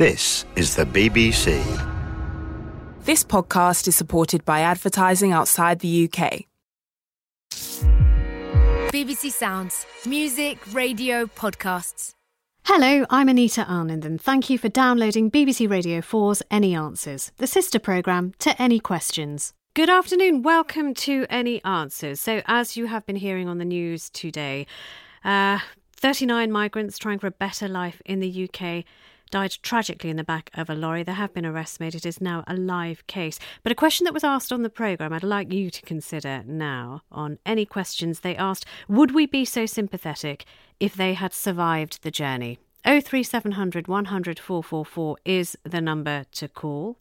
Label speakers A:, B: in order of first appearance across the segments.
A: This is the BBC.
B: This podcast is supported by advertising outside the UK.
C: BBC Sounds. Music, radio, podcasts.
D: Hello, I'm Anita Anand, and thank you for downloading BBC Radio 4's Any Answers, the sister programme to Any Questions. Good afternoon, welcome to Any Answers. So, as you have been hearing on the news today, uh, 39 migrants trying for a better life in the UK died tragically in the back of a lorry. There have been arrests made. It is now a live case. But a question that was asked on the programme, I'd like you to consider now on any questions they asked would we be so sympathetic if they had survived the journey? 03700 100 444 is the number to call.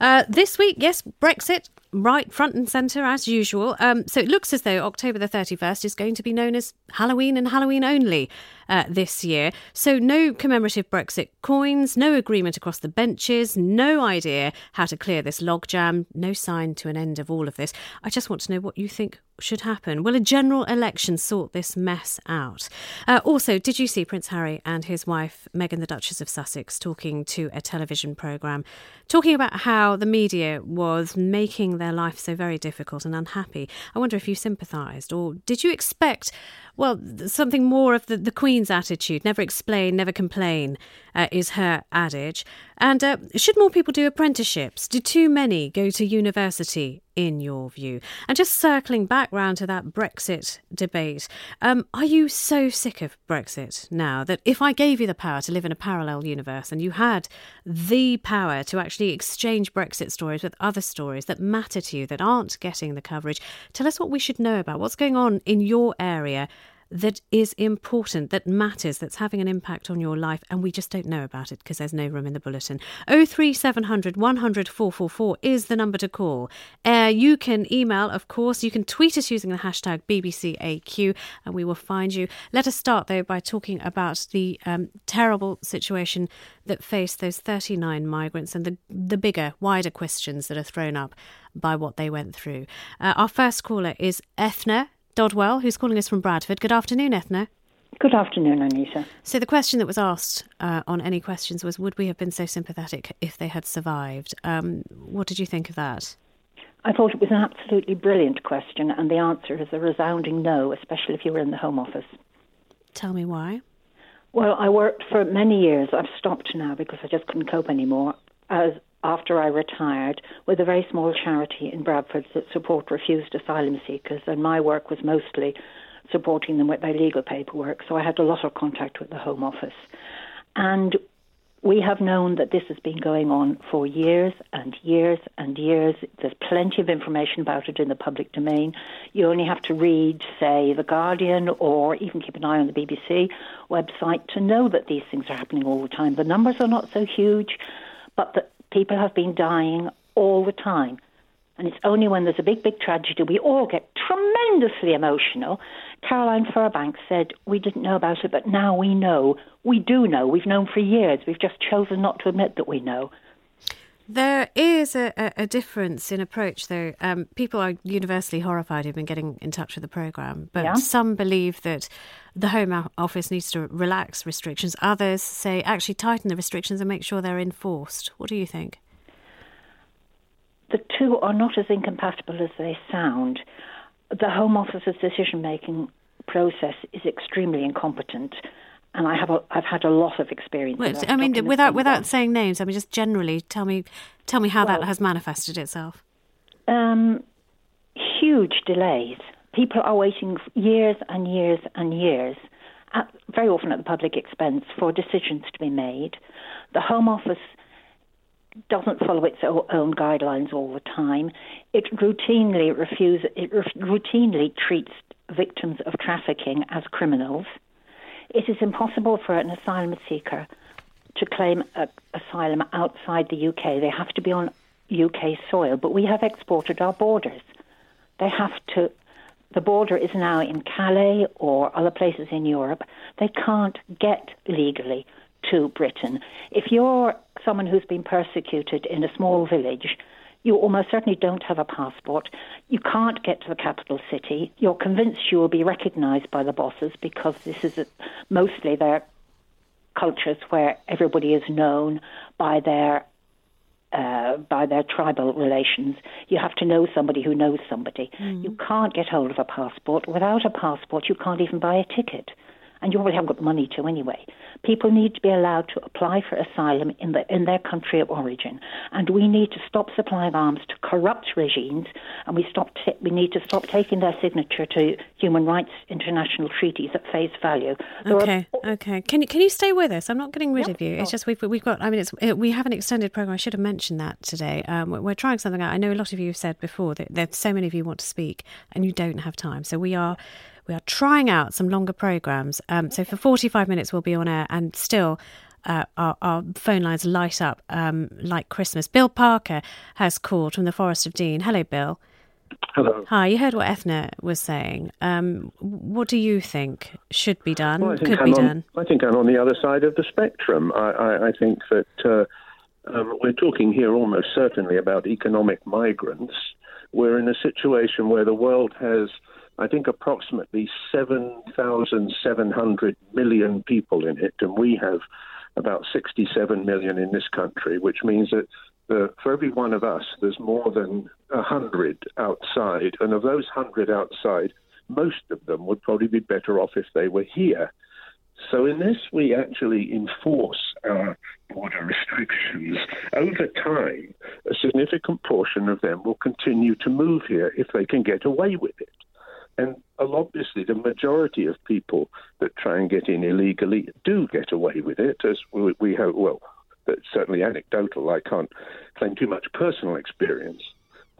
D: Uh, this week, yes, Brexit right front and centre as usual. Um, so it looks as though October the 31st is going to be known as Halloween and Halloween only uh, this year. So no commemorative Brexit coins, no agreement across the benches, no idea how to clear this logjam, no sign to an end of all of this. I just want to know what you think should happen. Will a general election sort this mess out? Uh, also, did you see Prince Harry and his wife, Meghan, the Duchess of Sussex, talking to a television programme, talking about how the media was making their life so very difficult and unhappy? I wonder if you sympathised, or did you expect well, something more of the, the Queen's attitude never explain, never complain uh, is her adage. And uh, should more people do apprenticeships? Do too many go to university, in your view? And just circling back round to that Brexit debate, um, are you so sick of Brexit now that if I gave you the power to live in a parallel universe and you had the power to actually exchange Brexit stories with other stories that matter to you that aren't getting the coverage, tell us what we should know about what's going on in your area that is important, that matters, that's having an impact on your life, and we just don't know about it because there's no room in the bulletin. 03700 100 444 is the number to call. Uh, you can email, of course, you can tweet us using the hashtag BBCAQ, and we will find you. Let us start, though, by talking about the um, terrible situation that faced those 39 migrants and the, the bigger, wider questions that are thrown up by what they went through. Uh, our first caller is Ethna Dodwell, who's calling us from Bradford. Good afternoon, Ethna.
E: Good afternoon, Anita.
D: So, the question that was asked uh, on any questions was Would we have been so sympathetic if they had survived? Um, what did you think of that?
E: I thought it was an absolutely brilliant question, and the answer is a resounding no, especially if you were in the Home Office.
D: Tell me why.
E: Well, I worked for many years. I've stopped now because I just couldn't cope anymore as after I retired with a very small charity in Bradford that support refused asylum seekers, and my work was mostly supporting them with their legal paperwork. So I had a lot of contact with the Home Office. And we have known that this has been going on for years and years and years. There's plenty of information about it in the public domain. You only have to read, say, The Guardian or even keep an eye on the BBC website to know that these things are happening all the time. The numbers are not so huge, but the, people have been dying all the time. And it's only when there's a big, big tragedy we all get tremendously emotional. Caroline Fairbank said, We didn't know about it, but now we know. We do know. We've known for years. We've just chosen not to admit that we know.
D: There is a, a, difference in approach, though. Um, people are universally horrified who've been getting in touch with the programme, but yeah. some believe that the Home Office needs to relax restrictions. Others say actually tighten the restrictions and make sure they're enforced. What do you think?
E: The two are not as incompatible as they sound. The Home Office's decision making process is extremely incompetent and I have a, I've had a lot of experience.
D: Well, I mean, without without saying names, I mean, just generally tell me tell me how well, that has manifested itself.
E: Um, huge delays. People are waiting years and years and years, at, very often at the public expense, for decisions to be made. The Home Office doesn't follow its own guidelines all the time. It routinely refuses. It routinely treats victims of trafficking as criminals it is impossible for an asylum seeker to claim a, asylum outside the UK. They have to be on UK soil, but we have exported our borders. They have to. The border is now in Calais or other places in Europe. They can't get legally to Britain. If you're someone who's been persecuted in a small village, you almost certainly don't have a passport. You can't get to the capital city. You're convinced you will be recognized by the bosses because this is a, mostly their cultures where everybody is known by their uh, by their tribal relations. You have to know somebody who knows somebody. Mm. You can't get hold of a passport. Without a passport, you can't even buy a ticket and you already haven't got the money to anyway. People need to be allowed to apply for asylum in, the, in their country of origin, and we need to stop supplying arms to corrupt regimes, and we stop t- we need to stop taking their signature to human rights international treaties at face value.
D: There okay, are... okay. Can you can you stay with us? I'm not getting rid yep, of you. It's just we've we've got. I mean, it's it, we have an extended program. I should have mentioned that today. Um, we're, we're trying something out. I know a lot of you have said before that there's so many of you want to speak and you don't have time. So we are we are trying out some longer programs. Um, so for 45 minutes, we'll be on air, and still. Uh, our, our, phone lines light up um, like Christmas. Bill Parker has called from the Forest of Dean. Hello, Bill.
F: Hello.
D: Hi, you heard what Ethna was saying. Um, what do you think should be done,
F: well,
D: could
F: I'm
D: be
F: on,
D: done?
F: I think I'm on the other side of the spectrum. I, I, I think that uh, um, we're talking here almost certainly about economic migrants. We're in a situation where the world has I think, approximately 7,700 million people in it, and we have about 67 million in this country, which means that uh, for every one of us, there's more than 100 outside. And of those 100 outside, most of them would probably be better off if they were here. So, unless we actually enforce our border restrictions, over time, a significant portion of them will continue to move here if they can get away with it. And obviously, the majority of people that try and get in illegally do get away with it, as we, we hope. Well, that's certainly anecdotal. I can't claim too much personal experience.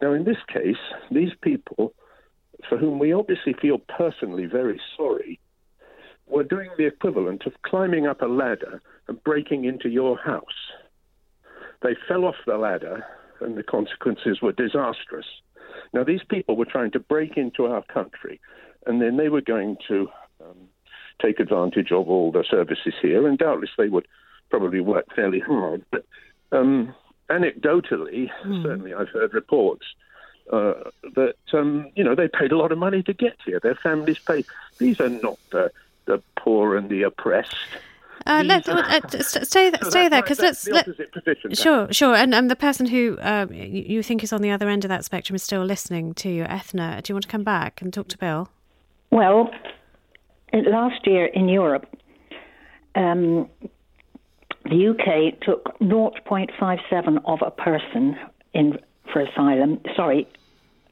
F: Now, in this case, these people, for whom we obviously feel personally very sorry, were doing the equivalent of climbing up a ladder and breaking into your house. They fell off the ladder, and the consequences were disastrous. Now, these people were trying to break into our country, and then they were going to um, take advantage of all the services here, and doubtless they would probably work fairly hard. But um, anecdotally, mm. certainly I've heard reports uh, that um, you know they paid a lot of money to get here. Their families paid. These are not the the poor and the oppressed.
D: Uh, let's uh, stay th- stay there because let's
F: let,
D: sure sure and and the person who uh, you think is on the other end of that spectrum is still listening to you, Ethna. Do you want to come back and talk to Bill?
E: Well, last year in Europe, um, the UK took 0.57 of a person in for asylum. Sorry,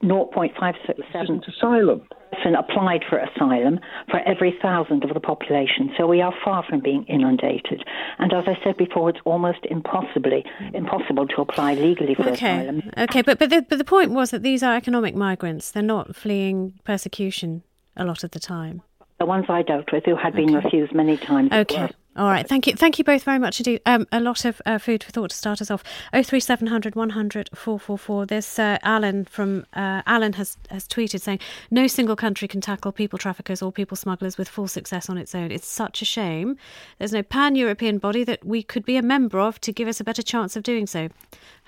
E: 0.567
F: asylum.
E: person applied for asylum for every thousand of the population. So we are far from being inundated. And as I said before, it's almost impossibly impossible to apply legally for
D: okay.
E: asylum.
D: Okay, but but the, but the point was that these are economic migrants. They're not fleeing persecution a lot of the time.
E: The ones I dealt with who had been refused many times.
D: Okay. All right, thank you, thank you both very much indeed. Um, a lot of uh, food for thought to start us off. Oh three seven hundred one hundred four four four. There's uh, Alan from uh, Alan has has tweeted saying no single country can tackle people traffickers or people smugglers with full success on its own. It's such a shame. There's no pan European body that we could be a member of to give us a better chance of doing so.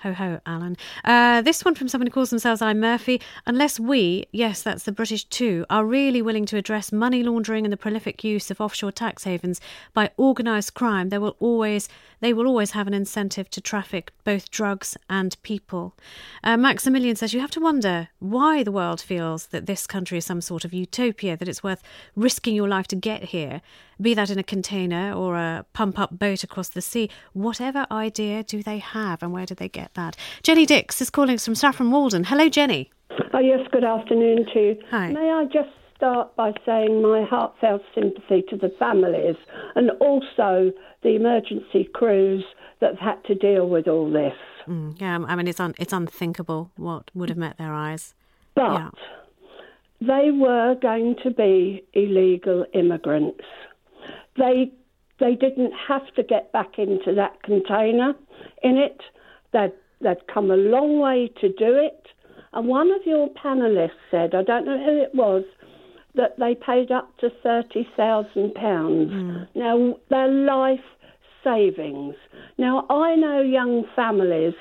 D: Ho ho, Alan. Uh, this one from someone who calls themselves I Murphy. Unless we, yes, that's the British too, are really willing to address money laundering and the prolific use of offshore tax havens by organised crime, there will always they will always have an incentive to traffic both drugs and people. Uh, Maximilian says you have to wonder why the world feels that this country is some sort of utopia, that it's worth risking your life to get here, be that in a container or a pump up boat across the sea. Whatever idea do they have and where do they get that? Jenny Dix is calling us from Saffron Walden. Hello, Jenny.
G: Oh, yes, good afternoon to you.
D: Hi.
G: May I just start by saying my heartfelt sympathy to the families and also the emergency crews that have had to deal with all this.
D: Mm, yeah, I mean, it's, un- it's unthinkable what would have met their eyes.
G: But
D: yeah.
G: they were going to be illegal immigrants. They they didn't have to get back into that container in it. They'd, they'd come a long way to do it. And one of your panelists said, I don't know who it was, that they paid up to £30,000. Mm. Now, their life savings. Now, I know young families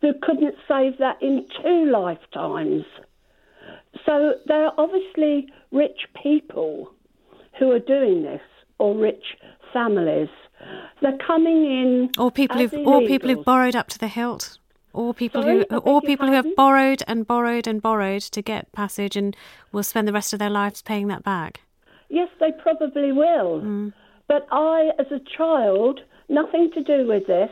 G: who couldn't save that in two lifetimes. So they're obviously rich people who are doing this, or rich families They're coming in.
D: Or people who've or people who've borrowed up to the hilt. Or people
G: Sorry,
D: who or people who have borrowed and borrowed and borrowed to get passage and will spend the rest of their lives paying that back.
G: Yes, they probably will.
D: Mm.
G: But I, as a child, nothing to do with this,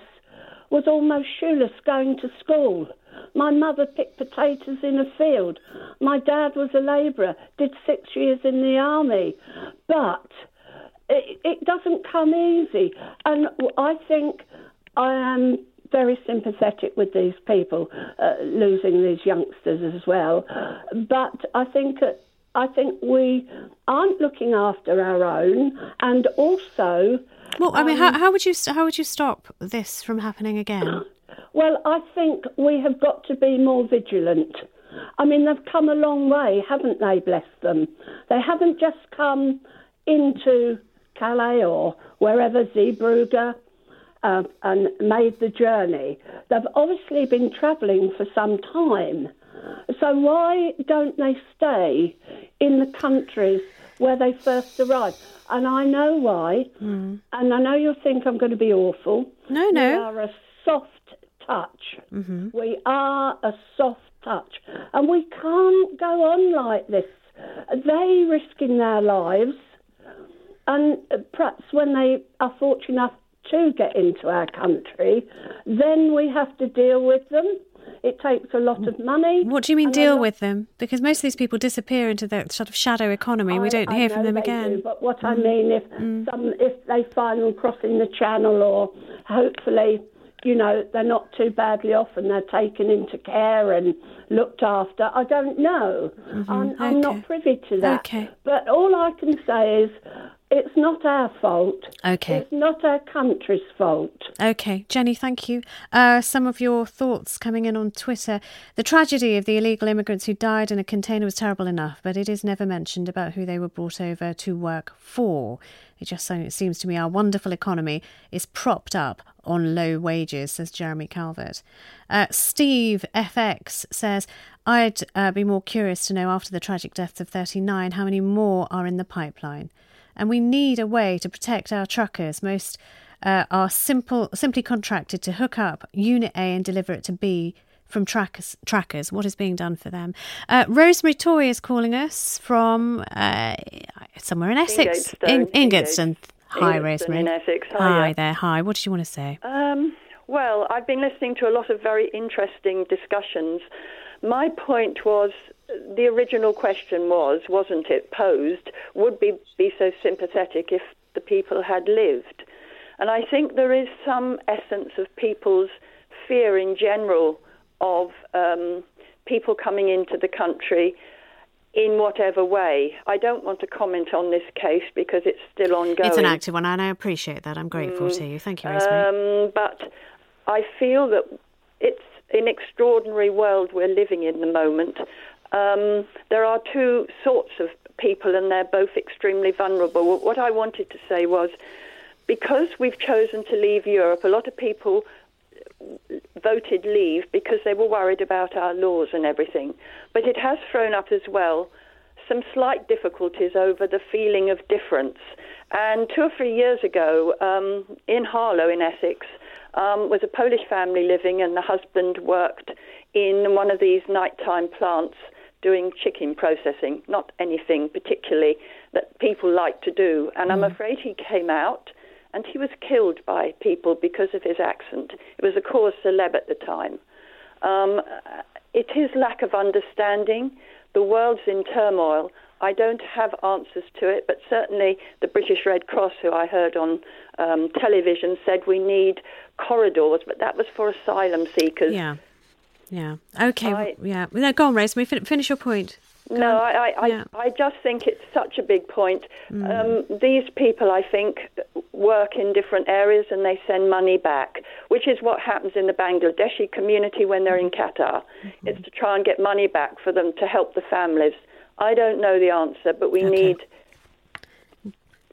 G: was almost shoeless going to school. My mother picked potatoes in a field. My dad was a labourer, did six years in the army. But it, it doesn't come easy. And I think I am very sympathetic with these people uh, losing these youngsters as well. But I think uh, I think we aren't looking after our own, and also.
D: Well, I mean,
G: Um,
D: how, how would you how would you stop this from happening again?
G: Well, I think we have got to be more vigilant. I mean, they've come a long way, haven't they, bless them? They haven't just come into Calais or wherever, Zeebrugge, uh, and made the journey. They've obviously been travelling for some time. So why don't they stay in the countries where they first arrived? And I know why. And I know you'll think I'm going to be awful.
D: No, No,
G: We are a soft touch.
D: Mm-hmm.
G: We are a soft touch. And we can't go on like this. They risking their lives, and perhaps when they are fortunate enough to get into our country, then we have to deal with them. It takes a lot of money.
D: What do you mean deal with them? Because most of these people disappear into the sort of shadow economy. we don't
G: I
D: hear from them again. Mm.
G: do, but what I mean, if some, if they find them crossing the channel, or hopefully, you know, they're not too badly off and they're taken into care and looked after. I don't know. I'm, I'm
D: Mm-hmm. Okay.
G: not privy to that.
D: Okay.
G: But all I can say is, it's not our fault.
D: Okay.
G: It's not our country's fault.
D: Okay, Jenny, thank you. Uh, some of your thoughts coming in on Twitter. The tragedy of the illegal immigrants who died in a container was terrible enough, but it is never mentioned about who they were brought over to work for. It just it seems to me our wonderful economy is propped up on low wages, says Jeremy Calvert. Uh, Steve FX says, I'd uh, be more curious to know after the tragic deaths of 39 how many more are in the pipeline. And we need a way to protect our truckers. Most uh, are simple, simply contracted to hook up Unit A and deliver it to B from trackers. Trackers, what is being done for them? Uh, Rosemary Toy is calling us from uh, somewhere in Essex, in. Hi, Rosemary.
H: in Essex.
D: Hi there. Hi. What did you want to say?
H: Um, well, I've been listening to a lot of very interesting discussions. My point was the original question was, wasn't it, posed, would we be so sympathetic if the people had lived? And I think there is some essence of people's fear in general of um, people coming into the country in whatever way. I don't want to comment on this case because it's still ongoing.
D: It's an active one, and I appreciate that. I'm grateful to you. Thank you, Rosemary.
H: Um, but I feel that it's an extraordinary world we're living in the moment. Um, there are two sorts of people, and they're both extremely vulnerable. What I wanted to say was because we've chosen to leave Europe, a lot of people voted leave because they were worried about our laws and everything. But it has thrown up as well some slight difficulties over the feeling of difference. And two or three years ago, um, in Harlow, in Essex, um, was a Polish family living, and the husband worked in one of these nighttime plants doing chicken processing, not anything particularly that people like to do. And I'm afraid he came out and he was killed by people because of his accent. It was a cause celeb at the time. Um, it is lack of understanding. The world's in turmoil. I don't have answers to it, but certainly the British Red Cross, who I heard on um, television, said we need corridors, but that was for asylum seekers.
D: Yeah. Yeah. Okay.
H: I-
D: yeah. No, go on, Rosemary. Fin- finish your point.
H: No, I, I,
D: Yeah.
H: I, just think it's such a big point. Um, these people, I think, work in different areas and they send money back, which is what happens in the Bangladeshi community when they're in Qatar. It's to try and get money back for them to help the families. I don't know the answer, but we
D: Okay.
H: need.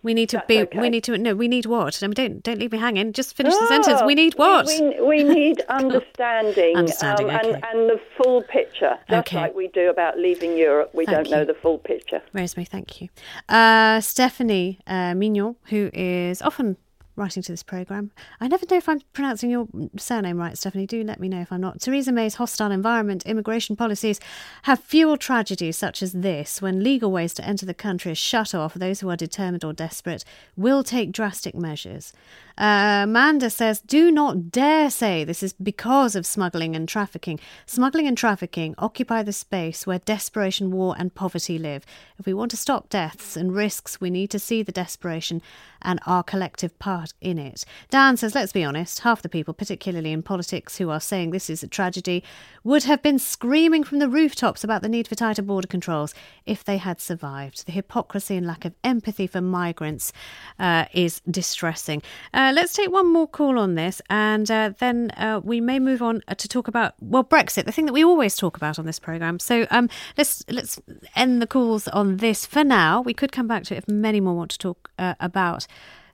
D: We need to
H: That's
D: be.
H: okay.
D: We need to. No, we need what? I mean, don't don't leave me hanging. Just finish the sentence. We need what?
H: We, we, we need understanding,
D: Understanding,
H: um,
D: okay.
H: and, and the full picture, just
D: Okay.
H: like we do about leaving Europe. We
D: Thank
H: don't know the full picture.
D: Rosemary, thank you. Uh, Stephanie uh, Mignon, who is often writing to this programme. I never know if I'm pronouncing your surname right, Stephanie. Do let me know if I'm not. Theresa May's hostile environment immigration policies have fueled tragedies such as this. When legal ways to enter the country are shut off, those who are determined or desperate will take drastic measures. Uh, Amanda says, Do not dare say this is because of smuggling and trafficking. Smuggling and trafficking occupy the space where desperation, war, and poverty live. If we want to stop deaths and risks, we need to see the desperation and our collective part in it. Dan says, let's be honest, half the people, particularly in politics, who are saying this is a tragedy, would have been screaming from the rooftops about the need for tighter border controls if they had survived. The hypocrisy and lack of empathy for migrants uh, is distressing. Uh, let's take one more call on this, and uh, then uh, we may move on uh, to talk about well Brexit, the thing that we always talk about on this program. So um, let's let's end the calls on this for now. We could come back to it if many more want to talk uh, about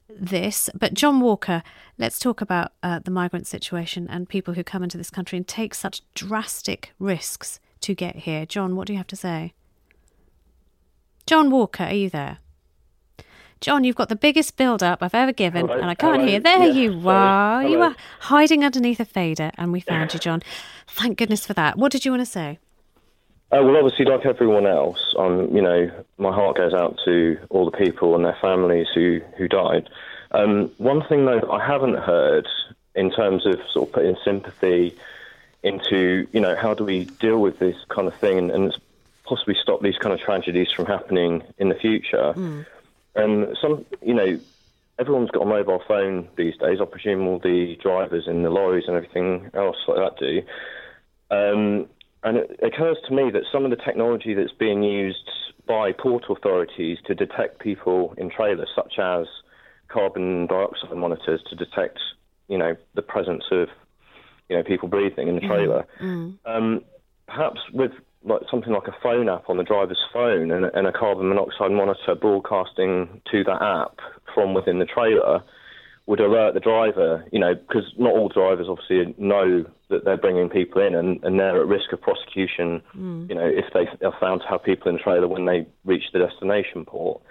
D: this. But John Walker, let's talk about uh, the migrant situation and people who come into this country and take such drastic risks to get here. John, what do you have to say? John Walker, are you there? John, you've got the biggest build up I've ever given,
I: Hello.
D: and I can't
I: Hello.
D: hear. There
I: Yes,
D: you
I: sorry.
D: are. You
I: Hello.
D: are hiding underneath a fader, and we found you, John. Thank goodness for that. What did you want to say?
I: Uh, well, obviously, like everyone else, um, you know, my heart goes out to all the people and their families who who died. Um, one thing though that I haven't heard in terms of sort of putting sympathy into, you know, how do we deal with this kind of thing and, and possibly stop these kind of tragedies from happening in the future. And some, you know, everyone's got a mobile phone these days. I presume all the drivers in the lorries and everything else like that do. Um, and it occurs to me that some of the technology that's being used by port authorities to detect people in trailers, such as carbon dioxide monitors to detect, you know, the presence of, you know, people breathing in the trailer, um, perhaps with like something like a phone app on the driver's phone and, and a carbon monoxide monitor broadcasting to that app from within the trailer would alert the driver, you know, because not all drivers obviously know that they're bringing people in and, and they're at risk of prosecution, you know, if they are found to have people in the trailer when they reach the destination port.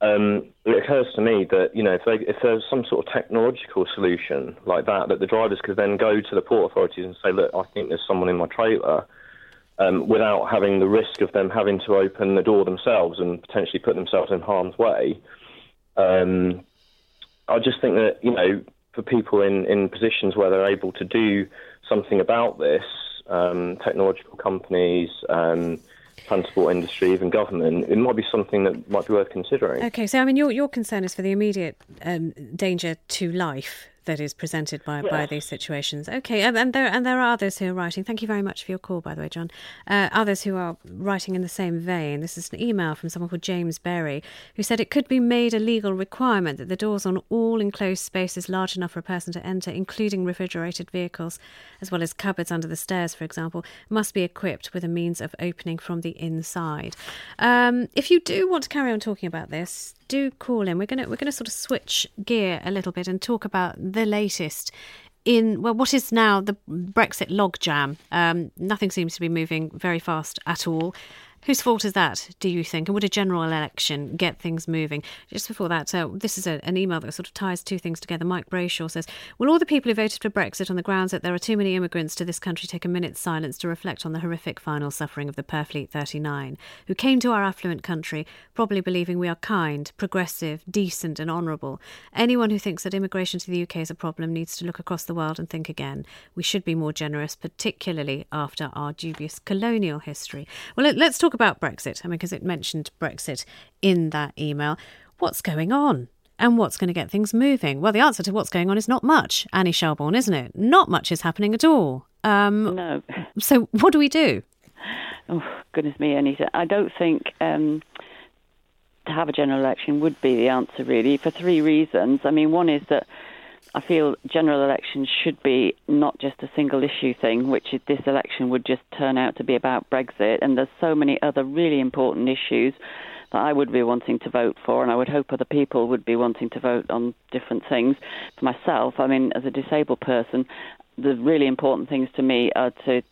I: Um, it occurs to me that, you know, if, they, if there's some sort of technological solution like that, that the drivers could then go to the port authorities and say, look, I think there's someone in my trailer, um, without having the risk of them having to open the door themselves and potentially put themselves in harm's way. Um, I just think that you know, for people in, in positions where they're able to do something about this, um, technological companies, um, transport industry, even government, it might be something that might be worth considering.
D: Okay, so I mean, your your concern is for the immediate um, danger to life that is presented by, by these situations. Okay, and, and there and there are others who are writing. Thank you very much for your call, by the way, John. Uh, others who are writing in the same vein. This is an email from someone called James Berry, who said it could be made a legal requirement that the doors on all enclosed spaces large enough for a person to enter, including refrigerated vehicles, as well as cupboards under the stairs, for example, must be equipped with a means of opening from the inside. Um, if you do want to carry on talking about this, do call in. We're gonna we're gonna sort of switch gear a little bit and talk about the latest in well what is now the Brexit logjam. Um, nothing seems to be moving very fast at all. Whose fault is that, do you think? And would a general election get things moving? Just before that, uh, this is a, an email that sort of ties two things together. Mike Brayshaw says Will all the people who voted for Brexit on the grounds that there are too many immigrants to this country take a minute's silence to reflect on the horrific final suffering of the Purfleet 39, who came to our affluent country probably believing we are kind, progressive, decent, and honourable? Anyone who thinks that immigration to the UK is a problem needs to look across the world and think again. We should be more generous, particularly after our dubious colonial history. Well, let's talk about Brexit. I mean, because it mentioned Brexit in that email. What's going on? And what's going to get things moving? Well, the answer to what's going on is not much, Annie Shelbourne, isn't it? Not much is happening at all. Um,
J: No.
D: So, what do we do?
J: Oh, goodness me, Anita. I don't think um, to have a general election would be the answer, really, for three reasons. I mean, one is that I feel general elections should be not just a single issue thing, which is this election would just turn out to be about Brexit. And there's so many other really important issues that I would be wanting to vote for, and I would hope other people would be wanting to vote on different things. For myself, I mean, as a disabled person, the really important things to me are to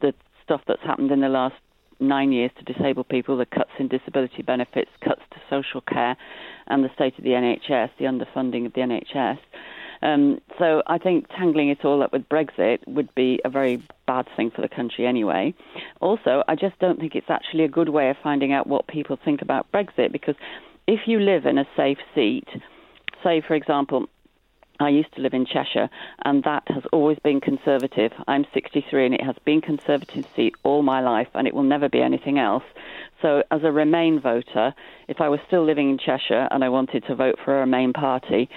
J: the stuff that's happened in the last nine years to disabled people, the cuts in disability benefits, cuts to social care, and the state of the NHS, the underfunding of the NHS. Um, so I think tangling it all up with Brexit would be a very bad thing for the country anyway. Also, I just don't think it's actually a good way of finding out what people think about Brexit because if you live in a safe seat, say, for example, I used to live in Cheshire, and that has always been Conservative. I'm 63, and it has been Conservative seat all my life, and it will never be anything else. So, as a Remain voter, if I was still living in Cheshire and I wanted to vote for a Remain party,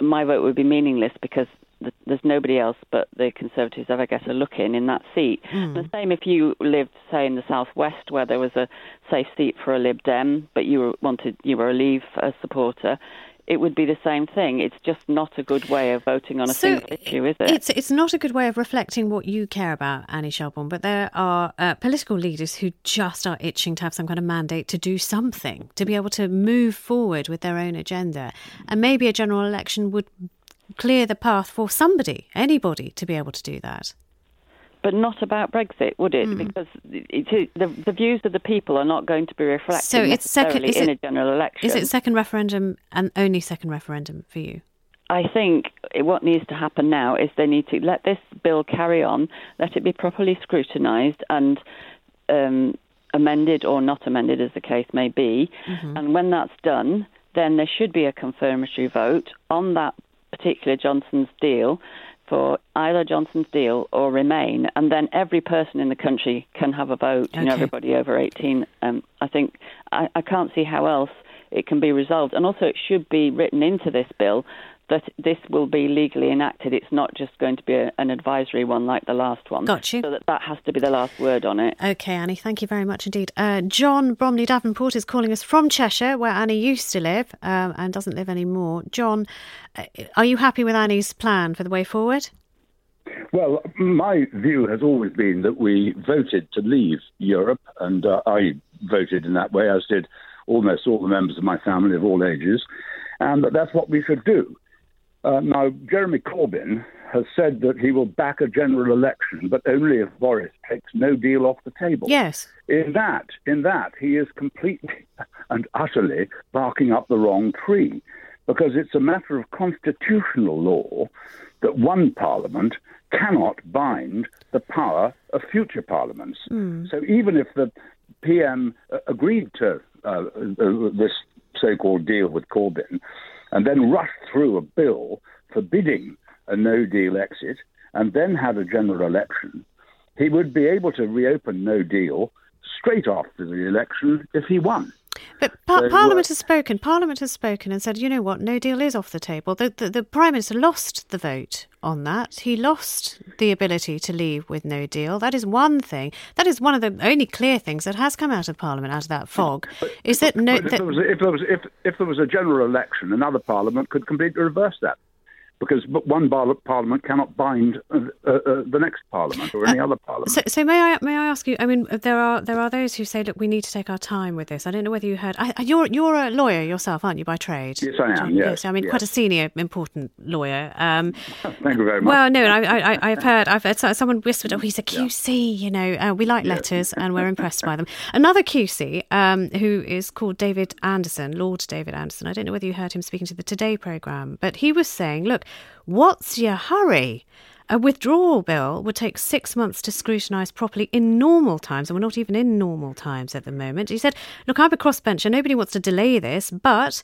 J: my vote would be meaningless because th- there's nobody else but the Conservatives ever get a look in in that seat. Mm. The same if you lived, say, in the southwest where there was a safe seat for a Lib Dem, but you wanted you were a Leave supporter it would be the same thing. It's just not a good way of voting on a so single issue, is it?
D: It's it's not a good way of reflecting what you care about, Annie Shelbourne. But there are uh, political leaders who just are itching to have some kind of mandate to do something, to be able to move forward with their own agenda, and maybe a general election would clear the path for somebody, anybody, to be able to do that
J: but not about Brexit, would it? Mm. Because it, the, the views of the people are not going to be reflected so it's second, in it, a general election.
D: Is it second referendum and only second referendum for you?
J: I think what needs to happen now is they need to let this bill carry on, let it be properly scrutinised and um, amended or not amended, as the case may be. Mm-hmm. And when that's done, then there should be a confirmatory vote on that particular Johnson's deal for either Johnson's deal or Remain, and then every person in the country can have a vote. Okay. You know, everybody over 18. Um, I think I, I can't see how else it can be resolved, and also it should be written into this bill that this will be legally enacted. It's not just going to be a, an advisory one like the last one.
D: Got you.
J: So that, that has to be the last word on it.
D: Okay, Annie, thank you very much indeed. Uh, John Bromley Davenport is calling us from Cheshire, where Annie used to live um, and doesn't live anymore. John, uh, are you happy with Annie's plan for the way forward?
K: Well, my view has always been that we voted to leave Europe, and uh, I voted in that way, as did almost all the members of my family of all ages, and that that's what we should do. Uh, now, Jeremy Corbyn has said that he will back a general election, but only if Boris takes no deal off the table.
D: Yes.
K: In that, in that, he is completely and utterly barking up the wrong tree, because it's a matter of constitutional law that one parliament cannot bind the power of future parliaments. Mm. So even if the PM uh, agreed to uh, uh, this so-called deal with Corbyn, and then rushed through a bill forbidding a no deal exit and then had a general election, he would be able to reopen no deal straight after the election if he won.
D: But par- so, Parliament has spoken. Parliament has spoken and said, you know what, no deal is off the table. The, the, the, Prime Minister lost the vote on that. He lost the ability to leave with no deal. That is one thing. That is one of the only clear things that has come out of Parliament, out of that fog.
K: But,
D: is that no?
K: If, there was, if, there was, if, if there was a general election, another Parliament could completely reverse that because one parliament cannot bind uh, uh, uh, the next parliament or any uh, other parliament.
D: So, so, may I may I ask you? I mean, there are there are those who say, look, we need to take our time with this. I don't know whether you heard. I, you're you're a lawyer yourself, aren't you, by trade?
K: Yes, I am. Yes, yes
D: I mean,
K: yes.
D: quite a senior, important lawyer. Um,
K: Thank you very much.
D: Well, no, I, have heard. I've heard someone whispered, "Oh, he's a QC." Yeah. You know, uh, we like letters and we're impressed by them. Another QC um, who is called David Anderson, Lord David Anderson. I don't know whether you heard him speaking to the Today programme, but he was saying, look What's your hurry? A withdrawal bill would take six months to scrutinise properly in normal times, and we're not even in normal times at the moment. He said, Look, I'm a crossbencher. Nobody wants to delay this, but,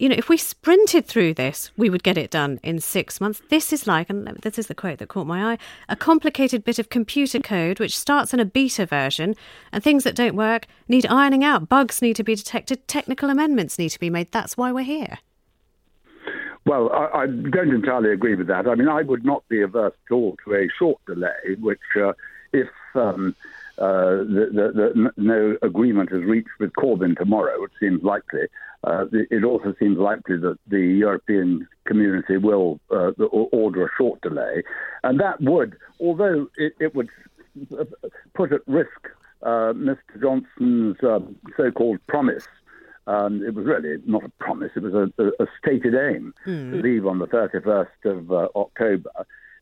D: you know, if we sprinted through this, we would get it done in six months. This is like, and this is the quote that caught my eye, a complicated bit of computer code which starts in a beta version, and things that don't work need ironing out. Bugs need to be detected, technical amendments need to be made. That's why we're here.
K: Well, I, I, don't entirely agree with that. I mean, I would not be averse at all to a short delay, which, uh, if um, uh, the, the, the, no agreement is reached with Corbyn tomorrow, it seems likely. Uh, it also seems likely that the European community will uh, order a short delay. And that would, although it, it would put at risk uh, Mr. Johnson's uh, so called promise um, it was really not a promise, it was a, a, a stated aim mm. to leave on the 31st of uh, October.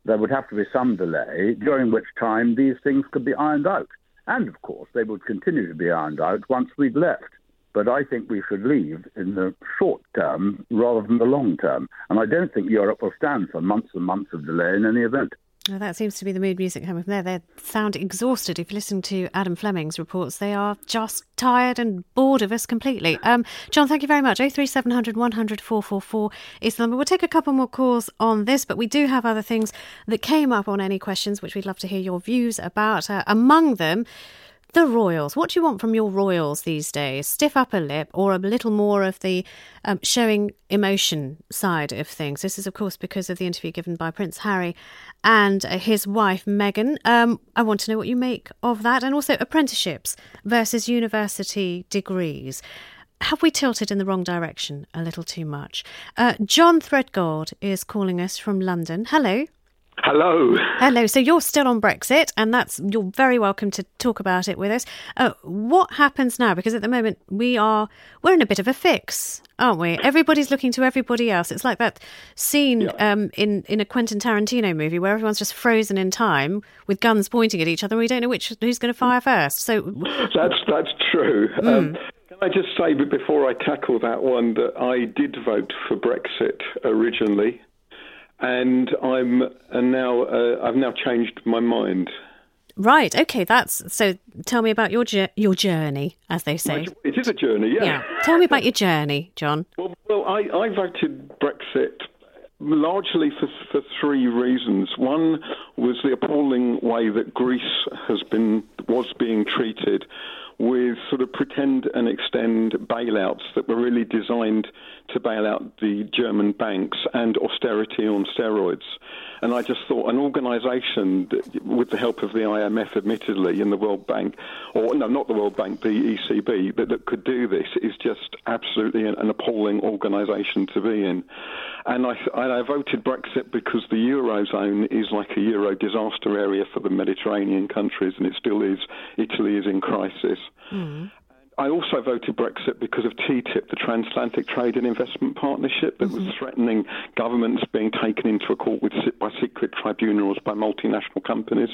K: There would have to be some delay, during which time these things could be ironed out. And of course, they would continue to be ironed out once we've left. But I think we should leave in the short term rather than the long term. And I don't think Europe will stand for months and months of delay in any event.
D: Well, that seems to be the mood music coming from there. They sound exhausted. If you listen to Adam Fleming's reports, they are just tired and bored of us completely. Um, John, thank you very much. 03700 100 444 is the number. We'll take a couple more calls on this, but we do have other things that came up on any questions, which we'd love to hear your views about. Uh, among them, the Royals. What do you want from your Royals these days? Stiff upper lip or a little more of the um, showing emotion side of things? This is, of course, because of the interview given by Prince Harry and uh, his wife Meghan. Um, I want to know what you make of that and also apprenticeships versus university degrees. Have we tilted in the wrong direction a little too much? Uh, John Threadgold is calling us from London. Hello.
L: Hello.
D: Hello. So you're still on Brexit, and that's you're very welcome to talk about it with us. Uh, what happens now? Because at the moment we are we're in a bit of a fix, aren't we? Everybody's looking to everybody else. It's like that scene yeah. um, in in a Quentin Tarantino movie where everyone's just frozen in time with guns pointing at each other. and We don't know which who's going to fire first. So
L: that's that's true. Mm. Um, can I just say before I tackle that one that I did vote for Brexit originally and I'm and now uh, I've now changed my mind.
D: Right. Okay. That's so. Tell me about your your journey, as they say.
L: It is a journey. Yeah.
D: Yeah. Tell me about your journey, John.
L: Well, well, I, I voted Brexit largely for for three reasons. One was the appalling way that Greece has been was being treated with sort of pretend and extend bailouts that were really designed to bail out the German banks and austerity on steroids. And I just thought an organisation with the help of the IMF, admittedly, and the World Bank, or no, not the World Bank, the ECB, that, that could do this is just absolutely an, an appalling organisation to be in. And I, I voted Brexit because the Eurozone is like a Euro disaster area for the Mediterranean countries, and it still is. Italy is in crisis. Mm. I also voted Brexit because of TTIP, the Transatlantic Trade and Investment Partnership, that mm-hmm. was threatening governments being taken into a court with, by secret tribunals by multinational companies.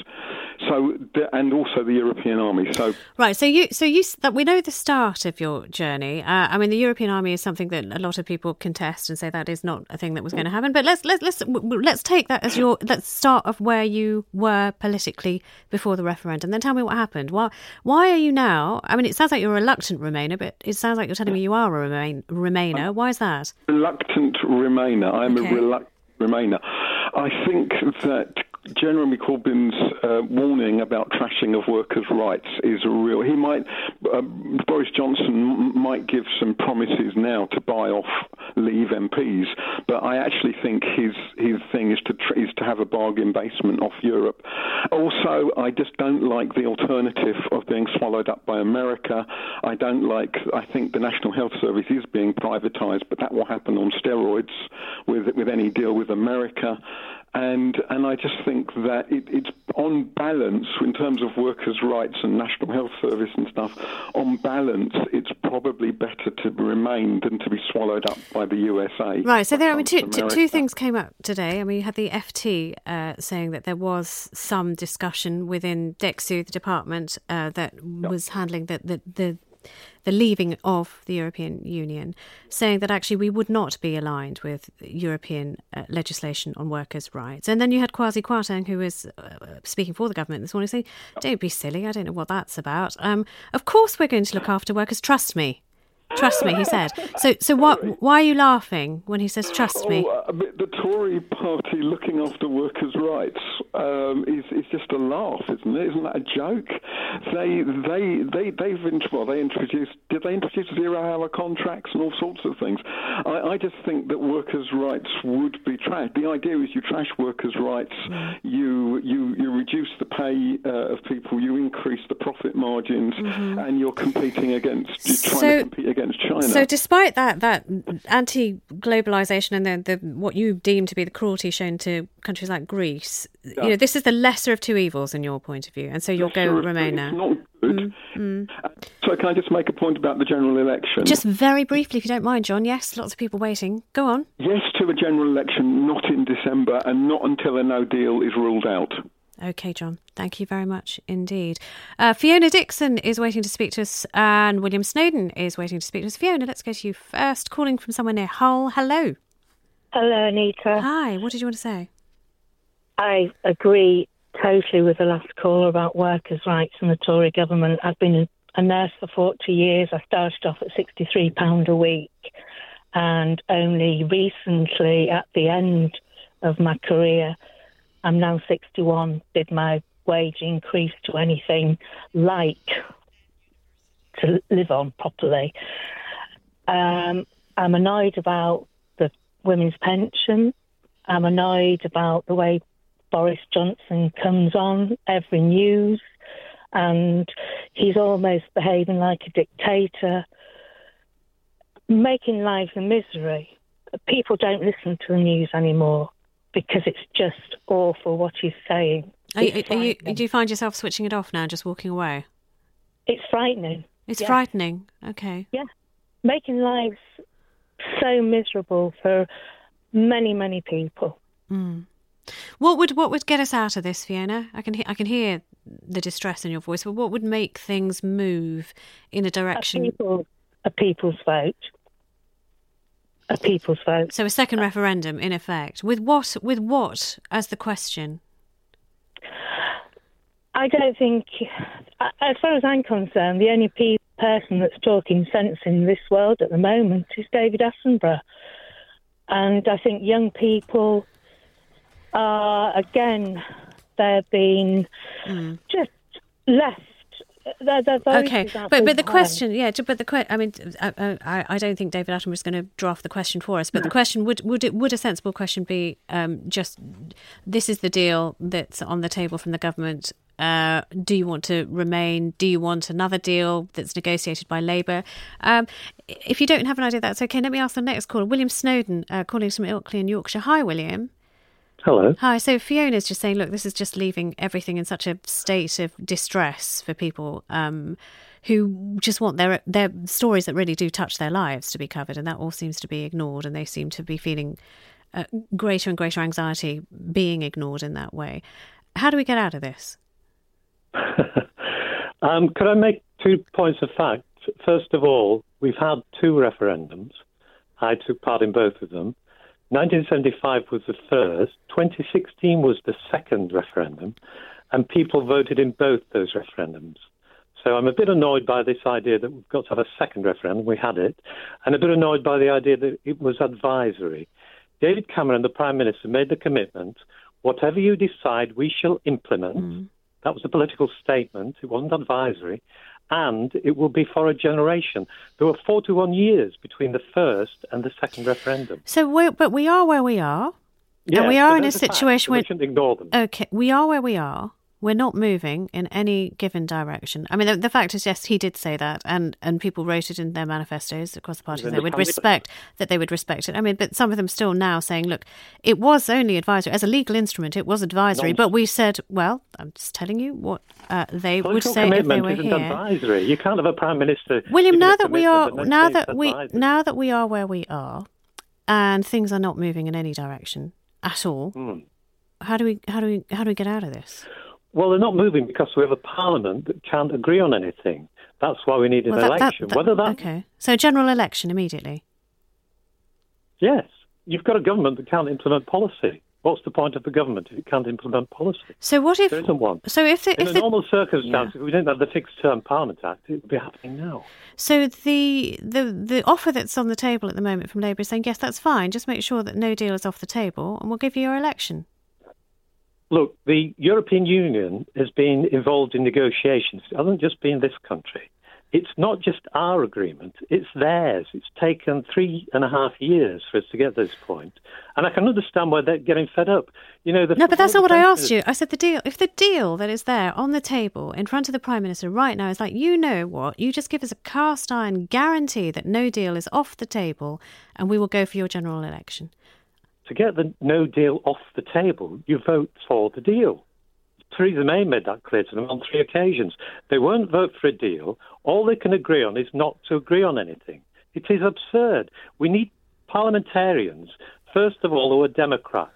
L: So, and also the European Army. So,
D: right. So you, so you, that we know the start of your journey. Uh, I mean, the European Army is something that a lot of people contest and say that is not a thing that was going to happen. But let's let's let's let's take that as your let's start of where you were politically before the referendum. Then tell me what happened. Why why are you now? I mean, it sounds like you're a reluctant Remainer, but it sounds like you're telling me you are a remain, Remainer. Why is that?
L: Reluctant Remainer. I'm okay. a reluctant Remainer. I think that Jeremy Corbyn's uh, warning about trashing of workers' rights is real. He might, uh, Boris Johnson might give some promises now to buy off Leave MPs, but I actually think his his thing is to tr- is to have a bargain basement off Europe. Also, I just don't like the alternative of being swallowed up by America. I don't like. I think the National Health Service is being privatised, but that will happen on steroids with with any deal with America and and I just think that it, it's on balance in terms of workers' rights and national health service and stuff. On balance, it's probably better to remain than to be swallowed up by the USA.
D: Right. So there, I mean, two, two, two things came up today. I mean, you had the FT uh, saying that there was some discussion within DExEU, the department uh, that yep. was handling the, the, the the leaving of the European Union, saying that actually we would not be aligned with European uh, legislation on workers' rights. And then you had Kwasi Kwarteng, who was uh, speaking for the government this morning, saying, Don't be silly, I don't know what that's about. Um, of course, we're going to look after workers, trust me. Trust me, he said. So, so what? Why are you laughing when he says "trust me"?
L: Oh, the Tory Party looking after workers' rights um, is, is just a laugh, isn't it? Isn't that a joke? They, they, they, they've well, they introduced. Did they introduce zero-hour contracts and all sorts of things? I, I just think that workers' rights would be trashed. The idea is you trash workers' rights, you, you, you reduce the pay uh, of people, you increase the profit margins, mm-hmm. and you're competing against. You're trying so, to compete against against China.
D: So, despite that that anti-globalization and the, the what you deem to be the cruelty shown to countries like Greece, yeah. you know, this is the lesser of two evils in your point of view, and so you'll go remain now.
L: Not good. Mm, mm. So, can I just make a point about the general election?
D: Just very briefly, if you don't mind, John. Yes, lots of people waiting. Go on.
L: Yes to a general election, not in December, and not until a No Deal is ruled out.
D: Okay, John. Thank you very much indeed. Uh, Fiona Dixon is waiting to speak to us, and William Snowden is waiting to speak to us. Fiona, let's go to you first. Calling from somewhere near Hull. Hello.
M: Hello, Anita.
D: Hi. What did you want to say?
M: I agree totally with the last caller about workers' rights and the Tory government. I've been a nurse for 40 years. I started off at £63 a week, and only recently, at the end of my career, I'm now 61, did my wage increase to anything like to live on properly. Um, I'm annoyed about the women's pension. I'm annoyed about the way Boris Johnson comes on every news and he's almost behaving like a dictator, making lives a misery. People don't listen to the news anymore because it's just awful what he's saying.
D: Are are you, do you find yourself switching it off now, just walking away?
M: It's frightening.
D: It's
M: Yeah.
D: frightening. Okay.
M: Yeah, making lives so miserable for many, many people.
D: Mm. What would what would get us out of this, Fiona? I can he- I can hear the distress in your voice, but what would make things move in a direction?
M: A, people, a people's vote. A people's vote.
D: So a second referendum, in effect, with what with what as the question?
M: I don't think, as far as I'm concerned, the only pe- person that's talking sense in this world at the moment is David Attenborough. And I think young people are, again, they're being mm. just left. Their voices
D: Okay, but but the question, yeah, but the question. I mean, I, I, I don't think David Attenborough is going to draft the question for us. But the question would would it would a sensible question be um, just this is the deal that's on the table from the government. Uh, do you want to remain? Do you want another deal that's negotiated by Labour? Um, if you don't have an idea, that's okay. Let me ask the next caller, William Snowden, uh, calling from Ilkley in Yorkshire. Hi, William.
N: Hello.
D: Hi. So Fiona's just saying, look, this is just leaving everything in such a state of distress for people um, who just want their their stories that really do touch their lives to be covered, and that all seems to be ignored, and they seem to be feeling uh, greater and greater anxiety being ignored in that way. How do we get out of this?
N: Um, could I make two points of fact? First of all, we've had two referendums. I took part in both of them. 1975 was the first, 2016 was the second referendum, and people voted in both those referendums. So I'm a bit annoyed by this idea that we've got to have a second referendum. We had it. And a bit annoyed by the idea that it was advisory. David Cameron, the Prime Minister, made the commitment whatever you decide, we shall implement. Mm. That was a political statement. It wasn't advisory. And it will be for a generation. There were 41 years between the first and the second referendum.
D: So, we but we are where we are,
N: Yes,
D: and we are in a situation
N: and we
D: where
N: shouldn't ignore them.
D: Okay, we are where we are. We're not moving in any given direction. I mean, the, the fact is, yes, he did say that, and, and people wrote it in their manifestos across the parties.
N: Then
D: They would respect that they would respect it. I mean, but some of them still now saying, look, it was only advisory as a legal instrument. It was advisory, but we said, well, I'm just telling you what uh, they would
N: Political
D: say if they
N: commitment
D: were
N: isn't
D: here.
N: advisory. You can't have a prime minister.
D: William, now that we are
N: commitment and then
D: now that we
N: advisory.
D: now that we are where we are, and things are not moving in any direction at all.
N: Hmm.
D: How do we how do we how do we get out of this?
N: Well, they're not moving because we have a parliament that can't agree on anything. That's why we need an
D: Well, that- that-
N: election.
D: that-
N: Whether that,
D: okay, so general election immediately.
N: yes, you've got a government that can't implement policy. What's the point of the government if it can't implement policy?
D: So what if
N: There isn't one.
D: So if the,
N: In
D: if
N: a
D: the,
N: normal circumstance, if we didn't have the Fixed Term Parliament Act, it would be happening now.
D: so the the the offer that's on the table at the moment from Labour is saying yes, that's fine. Just make sure that no deal is off the table, and we'll give you your election.
N: Look, the European Union has been involved in negotiations. It hasn't just been this country. It's not just our agreement, it's theirs. It's taken three and a half years for us to get to this point. And I can understand why they're getting fed up. You know, the
D: No, but that's not what I asked you. I said the deal. If the deal that is there on the table in front of the Prime Minister right now is like, you know what, you just give us a cast iron guarantee that no deal is off the table, and we will go for your general election.
N: To get the no deal off the table, you vote for the deal. Theresa May made that clear to them on three occasions. They won't vote for a deal. All they can agree on is not to agree on anything. It is absurd. We need parliamentarians, first of all, who are Democrats.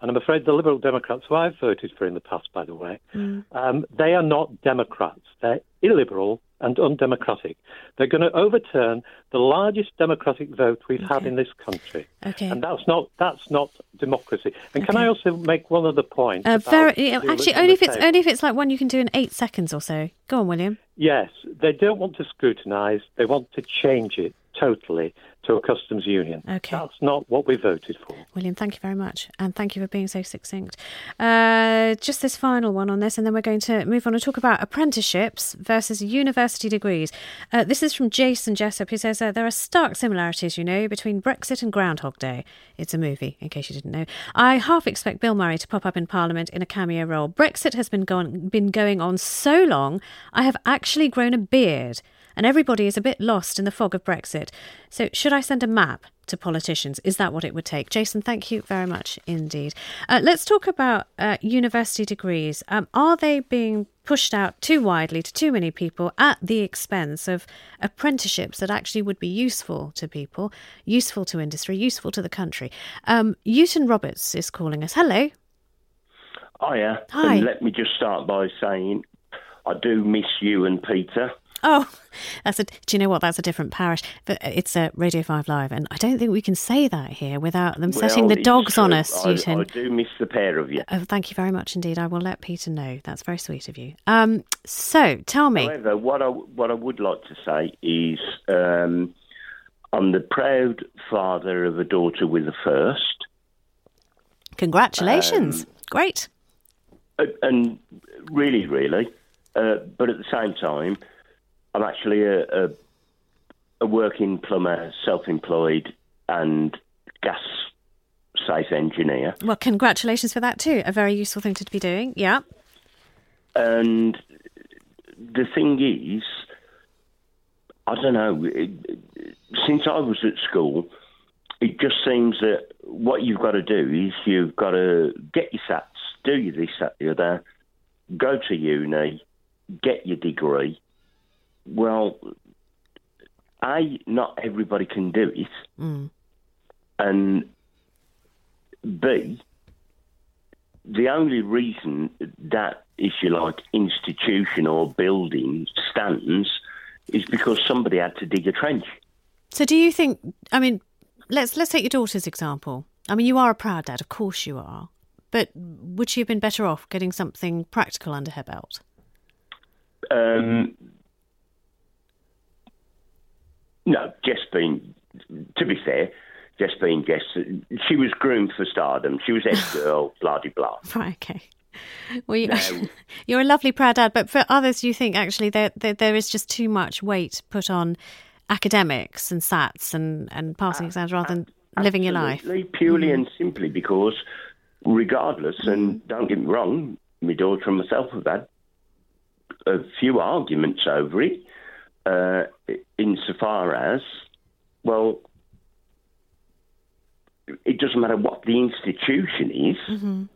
N: and I'm afraid the Liberal Democrats, who I've voted for in the past, by the way,
D: Mm.
N: um, they are not Democrats. They're illiberal and undemocratic. They're going to overturn the largest democratic vote we've had in this country.
D: Okay.
N: And that's not that's not democracy. And can I also make one other point?
D: Uh, very, yeah, actually, only if it's
N: table?
D: only if it's like one you can do in eight seconds or so. Go on, William.
N: Yes, they don't want to scrutinise. They want to change it totally to a customs union.
D: Okay.
N: That's not what we voted for.
D: William, thank you very much, and thank you for being so succinct. Uh, just this final one on this, and then we're going to move on and talk about apprenticeships versus university degrees. Uh, this is from Jason Jessup, who says uh, there are stark similarities, you know, between Brexit and Groundhog Day. It's a movie, in case you didn't know. I half expect Bill Murray to pop up in Parliament in a cameo role. Brexit has been gone, been going on so long, I have actually grown a beard and everybody is a bit lost in the fog of Brexit. So, should I send a map to politicians? Is that what it would take? Jason, thank you very much indeed. Uh, let's talk about uh, university degrees. Um, are they being pushed out too widely to too many people at the expense of apprenticeships that actually would be useful to people, useful to industry, useful to the country? Um, Newton Roberts is calling us. Hello.
O: Hiya.
D: Hi.
O: And let me just start by saying I do miss you and Peter.
D: Oh, that's a. Do you know what? That's a different parish. But it's a Radio Five Live, and I don't think we can say that here without them setting the dogs on us,
O: I,
D: Newton.
O: I do miss the pair of you.
D: Oh, thank you very much indeed. I will let Peter know. That's very sweet of you. Um, so tell me.
O: However, what I what I would like to say is um, I'm the proud father of a daughter with a first,
D: Congratulations.
O: Um,
D: Great.
O: And really, really, uh, but at the same time, I'm actually a, a, a working plumber, self-employed, and gas safe engineer.
D: Well, congratulations for that too. A very useful thing to be doing. Yeah.
O: And the thing is, I don't know. Since I was at school, it just seems that what you've got to do is you've got to get your sats, do your this, that, the other, go to uni, get your degree. Well, A, not everybody can do it.
D: Mm.
O: And B, the only reason that, if you like, institution or building stands is because somebody had to dig a trench.
D: So do you think? I mean, let's let's take your daughter's example. I mean, you are a proud dad, of course you are. But would she have been better off getting something practical under her belt?
O: Um, no, just being, to be fair, just being Jess, she was groomed for stardom. She was ex girl, blah, de blah.
D: Right. Okay. Well, you,
O: No.
D: you're a lovely proud dad, but for others, you think actually there, there there is just too much weight put on academics and SATs and and passing exams rather than living your life.
O: Purely mm. and simply because, regardless, and mm. don't get me wrong, my daughter and myself have had a few arguments over it, uh, insofar as, well, it doesn't matter what the institution is.
D: Mhm.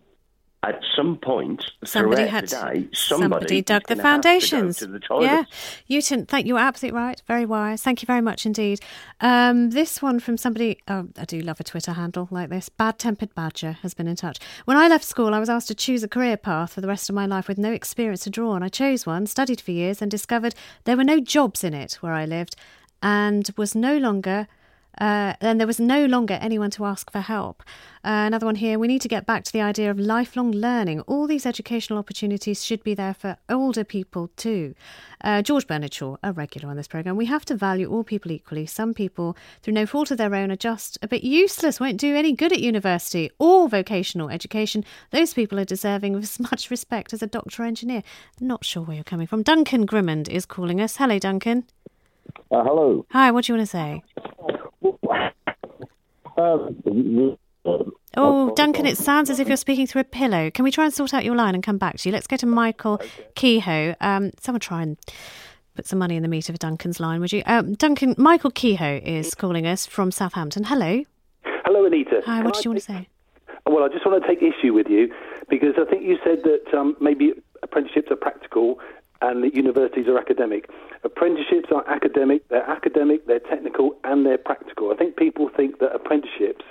O: At some point,
D: Somebody had
O: day, somebody,
D: dug the
O: gonna to
D: foundations.
O: to the
D: yeah, Newton, thank you. Absolutely right. Very wise. Thank you very much indeed. Um, this one from somebody. Oh, I do love a Twitter handle like this. Bad tempered badger has been in touch. When I left school, I was asked to choose a career path for the rest of my life with no experience to draw on. I chose one, studied for years, and discovered there were no jobs in it where I lived, and was no longer. Uh, then there was no longer anyone to ask for help. Uh, another one here. We need to get back to the idea of lifelong learning. All these educational opportunities should be there for older people too. Uh, George Bernard Shaw, a regular on this programme. We have to value all people equally. Some people, through no fault of their own, are just a bit useless, won't do any good at university or vocational education. Those people are deserving of as much respect as a doctor or engineer. Not sure where you're coming from. Duncan Grimmond is calling us. Hello, Duncan.
P: Uh, hello.
D: Hi, what do you want to say? Oh, Duncan, it sounds as if you're speaking through a pillow. Can we try and sort out your line and come back to you? Let's go to Michael Kehoe. Um, someone try and put some money in the meter for Duncan's line, would you? Um, Duncan, Michael Kehoe is calling us from Southampton. Hello.
Q: Hello, Anita.
D: Hi,
Q: Can
D: what
Q: I
D: did you want to say?
Q: Well, I just want to take issue with you because I think you said that um, maybe apprenticeships are practical and that universities are academic. Apprenticeships are academic, they're academic, they're technical, and they're practical. I think people think that apprenticeships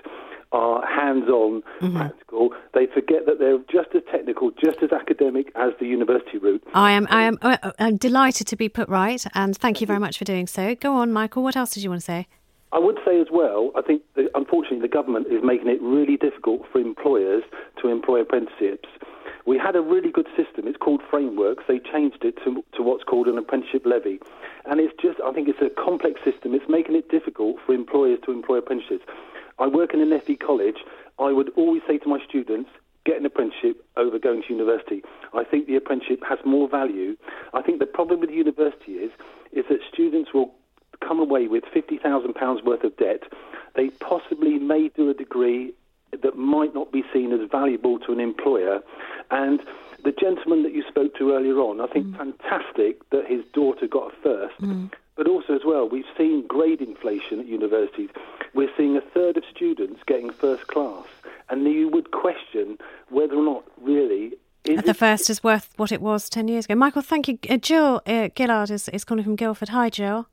Q: are hands-on,
D: Mm-hmm.
Q: practical. They forget that they're just as technical, just as academic as the university route.
D: I am, I am, uh, I'm delighted to be put right, and thank you very much for doing so. Go on, Michael. What else did you want to say?
Q: I would say as well, I think that unfortunately the government is making it really difficult for employers to employ apprenticeships. We had a really good system. It's called Frameworks. They changed it to, to what's called an apprenticeship levy. And it's just, I think it's a complex system. It's making it difficult for employers to employ apprentices. I work in an FE college. I would always say to my students, get an apprenticeship over going to university. I think the apprenticeship has more value. I think the problem with university is, is that students will come away with £50,000 worth of debt. They possibly may do a degree that might not be seen as valuable to an employer. And the gentleman that you spoke to earlier on, I think fantastic that his daughter got a first. But also, as well, we've seen grade inflation at universities. We're seeing a third of students getting first class. And you would question whether or not really is
D: the first is worth what it was 10 years ago. Michael, thank you. Uh, Jill uh, Gillard is, is calling from Guildford. Hi, Jill.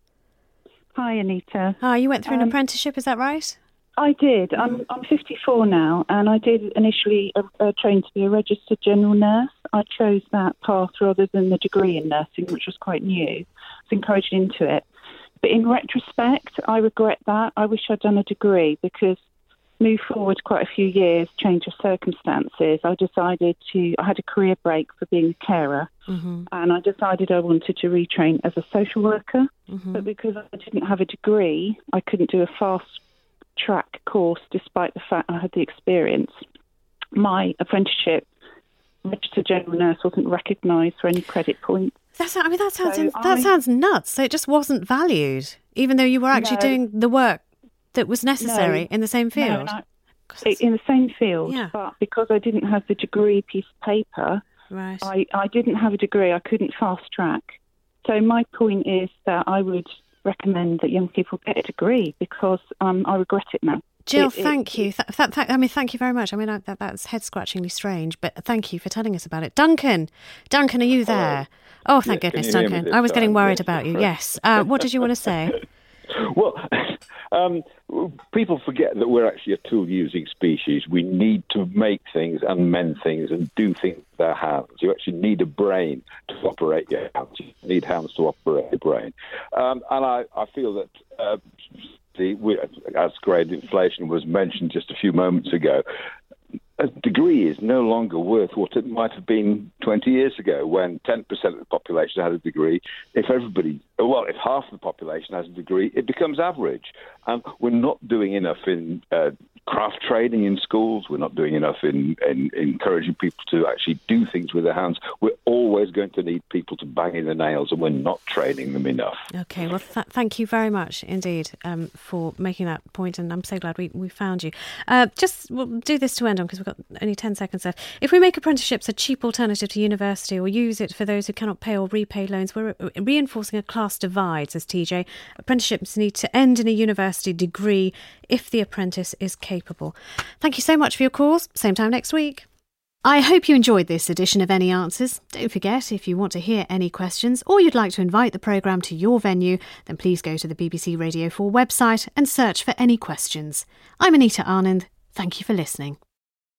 R: Hi, Anita.
D: Hi, you went through an
R: Um,
D: apprenticeship, is that right?
R: I did. I'm I'm 54 now, and I did initially uh, train to be a registered general nurse. I chose that path rather than the degree in nursing, which was quite new. I was encouraged into it. But in retrospect, I regret that. I wish I'd done a degree because move forward quite a few years, change of circumstances. I decided to. I had a career break for being a carer,
D: Mm-hmm.
R: and I decided I wanted to retrain as a social worker.
D: Mm-hmm.
R: But because I didn't have a degree, I couldn't do a fast track course despite the fact I had the experience. My apprenticeship, registered general nurse, wasn't recognised for any credit points.
D: That's, I mean, that sounds
R: So
D: that
R: I-
D: sounds nuts. So it just wasn't valued, even though you were actually
R: No.
D: doing the work that was necessary
R: No.
D: in the same field.
R: I- in the same field,
D: Yeah.
R: but because I didn't have the degree piece of paper,
D: Right.
R: I, I didn't have a degree. I couldn't fast track. So my point is that I would recommend that young people get a degree because um, I regret it now.
D: Jill,
R: It- it-
D: thank you. Th- th- th- I mean, thank you very much. I mean, I, that, that's head scratchingly strange, but thank you for telling us about it. Duncan, Duncan, are you there? Oh, thank
S: Yes,
D: goodness,
S: you hear me
D: Duncan. I was getting worried
S: Yes,
D: about you. Yes. Uh, what did you want to say?
S: Well, um, people forget that we're actually a tool using species. We need to make things and mend things and do things with our hands. You actually need a brain to operate your hands. You need hands to operate your brain. Um, and I, I feel that. Uh, the, as grade inflation was mentioned just a few moments ago, a degree is no longer worth what it might have been 20 years ago when 10% of the population had a degree. If everybody, well, if half the population has a degree, it becomes average. And we're not doing enough in uh, craft training in schools. We're not doing enough in, in, encouraging people to actually do things with their hands. We're always going to need people to bang in the nails, and we're not training them enough.
D: Okay, well, th- thank you very much indeed um, for making that point, and I'm so glad we, we found you. Uh, just we'll do this to end on because we've got only 10 seconds left. If we make apprenticeships a cheap alternative to university or use it for those who cannot pay or repay loans, we're uh, reinforcing a class divide, says TJ. Apprenticeships need to end in a university degree if the apprentice is capable. Thank you so much for your calls. Same time next week. I hope you enjoyed this edition of Any Answers. Don't forget, if you want to hear any questions or you'd like to invite the programme to your venue, then please go to the BBC Radio 4 website and search for any questions. I'm Anita Anand. Thank you for listening.